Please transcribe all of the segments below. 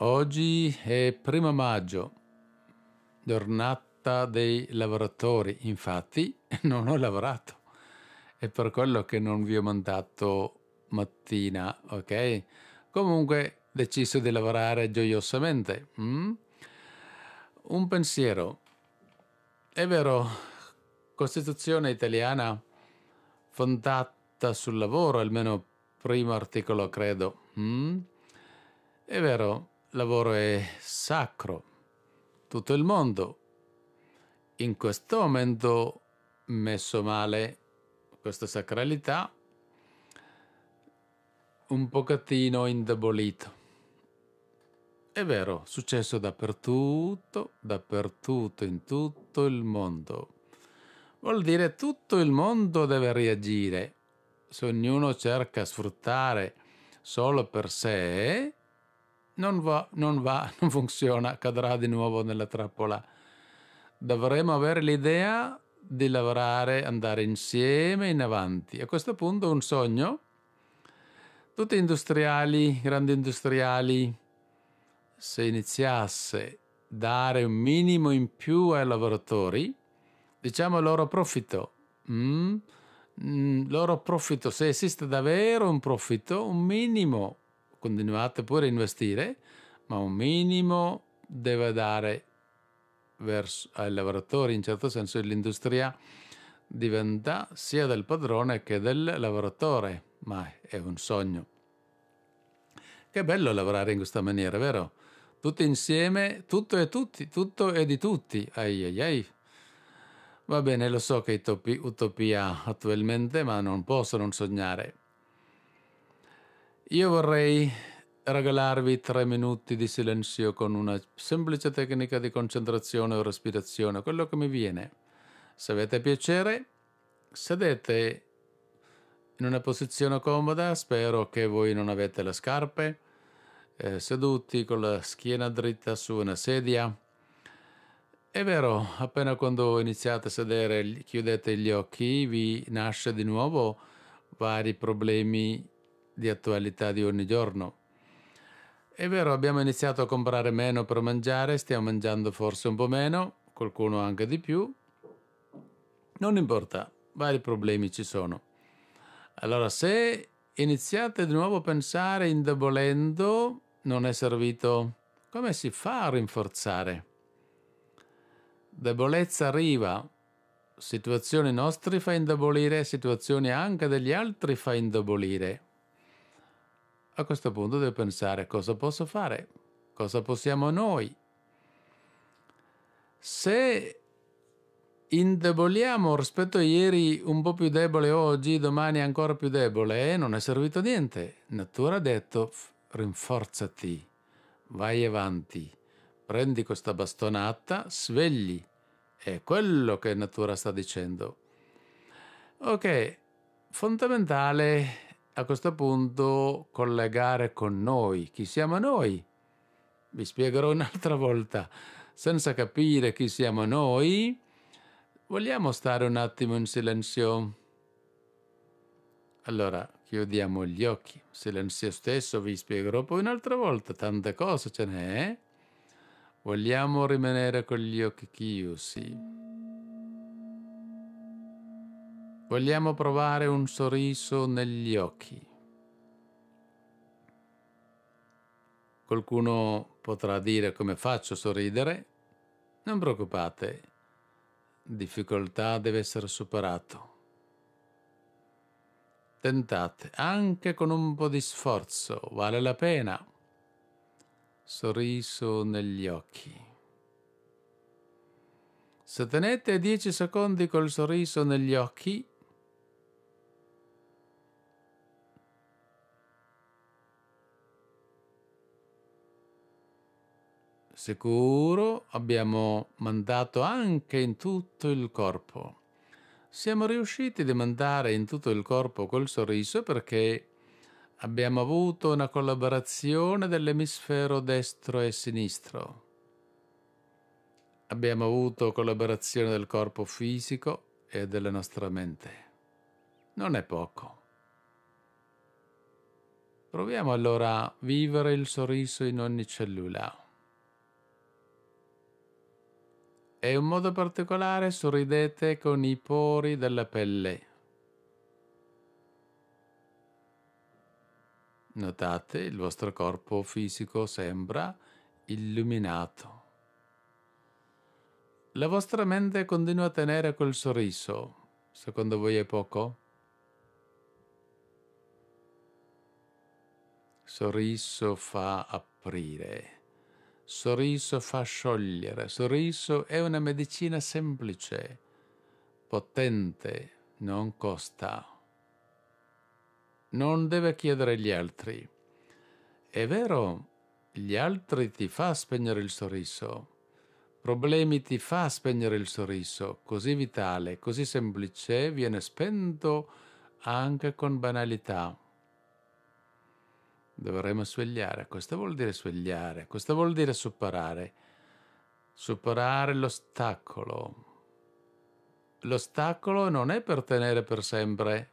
Oggi è primo maggio, giornata dei lavoratori. Infatti non ho lavorato. È per quello che non vi ho mandato mattina, ok? Comunque deciso di lavorare gioiosamente. Mm? Un pensiero. È vero, Costituzione italiana fondata sul lavoro, almeno primo articolo credo. Mm? È vero, lavoro è sacro. Tutto il mondo in questo momento messo male questa sacralità un pochettino indebolito. È vero, successo dappertutto, dappertutto, in tutto il mondo. Vuol dire tutto il mondo deve reagire. Se ognuno cerca sfruttare solo per sé, non va, non va, non funziona, cadrà di nuovo nella trappola. Dovremmo avere l'idea di lavorare, andare insieme in avanti. A questo punto un sogno, tutti industriali, grandi industriali, se iniziasse a dare un minimo in più ai lavoratori, diciamo loro profitto, mm? Mm, loro profitto, se esiste davvero un profitto, un minimo continuate pure a investire, ma un minimo deve dare verso, ai lavoratori, in certo senso l'industria diventa sia del padrone che del lavoratore, ma è un sogno. Che bello lavorare in questa maniera, vero? Tutti insieme, tutto è tutti, tutto è di tutti. Ai ai ai. Va bene, lo so che è utopia attualmente, ma non posso non sognare. Io vorrei regalarvi tre minuti di silenzio con una semplice tecnica di concentrazione o respirazione, quello che mi viene. Se avete piacere, sedete in una posizione comoda, spero che voi non avete le scarpe, eh, seduti con la schiena dritta su una sedia. È vero, appena quando iniziate a sedere, chiudete gli occhi, vi nasce di nuovo vari problemi di attualità di ogni giorno. È vero, abbiamo iniziato a comprare meno per mangiare, stiamo mangiando forse un po' meno, qualcuno anche di più. Non importa, vari problemi ci sono. Allora, se iniziate di nuovo a pensare indebolendo, non è servito. Come si fa a rinforzare? Debolezza arriva, situazioni nostre fa indebolire, situazioni anche degli altri fa indebolire. A questo punto devo pensare cosa posso fare, cosa possiamo noi. Se indeboliamo rispetto a ieri un po' più debole oggi, domani ancora più debole, non è servito niente. Natura ha detto rinforzati, vai avanti, prendi questa bastonata, svegli. È quello che Natura sta dicendo. Ok, fondamentale a questo punto collegare con noi. Chi siamo noi? Vi spiegherò un'altra volta. Senza capire chi siamo noi, vogliamo stare un attimo in silenzio? Allora, chiudiamo gli occhi. Silenzio stesso vi spiegherò poi un'altra volta. Tante cose ce n'è. Vogliamo rimanere con gli occhi chiusi. Vogliamo provare un sorriso negli occhi. Qualcuno potrà dire come faccio a sorridere? Non preoccupate, difficoltà deve essere superato. Tentate, anche con un po' di sforzo, vale la pena. Sorriso negli occhi. Se tenete 10 secondi col sorriso negli occhi, Sicuro abbiamo mandato anche in tutto il corpo. Siamo riusciti a mandare in tutto il corpo col sorriso perché abbiamo avuto una collaborazione dell'emisfero destro e sinistro. Abbiamo avuto collaborazione del corpo fisico e della nostra mente. Non è poco. Proviamo allora a vivere il sorriso in ogni cellula. E in modo particolare sorridete con i pori della pelle. Notate il vostro corpo fisico sembra illuminato. La vostra mente continua a tenere quel sorriso. Secondo voi è poco? Sorriso fa aprire. Sorriso fa sciogliere. Sorriso è una medicina semplice, potente, non costa. Non deve chiedere agli altri. È vero, gli altri ti fa spegnere il sorriso. Problemi ti fa spegnere il sorriso, così vitale, così semplice, viene spento anche con banalità dovremo svegliare. Questo vuol dire svegliare, questo vuol dire superare. Superare l'ostacolo. L'ostacolo non è per tenere per sempre.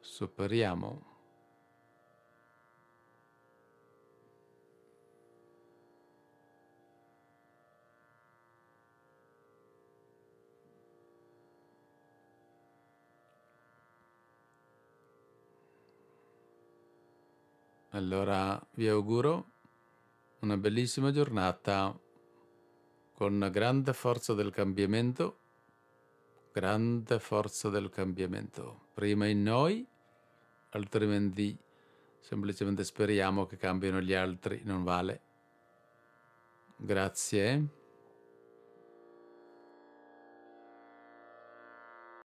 Superiamo. Allora vi auguro una bellissima giornata con grande forza del cambiamento, grande forza del cambiamento. Prima in noi, altrimenti semplicemente speriamo che cambino gli altri, non vale. Grazie.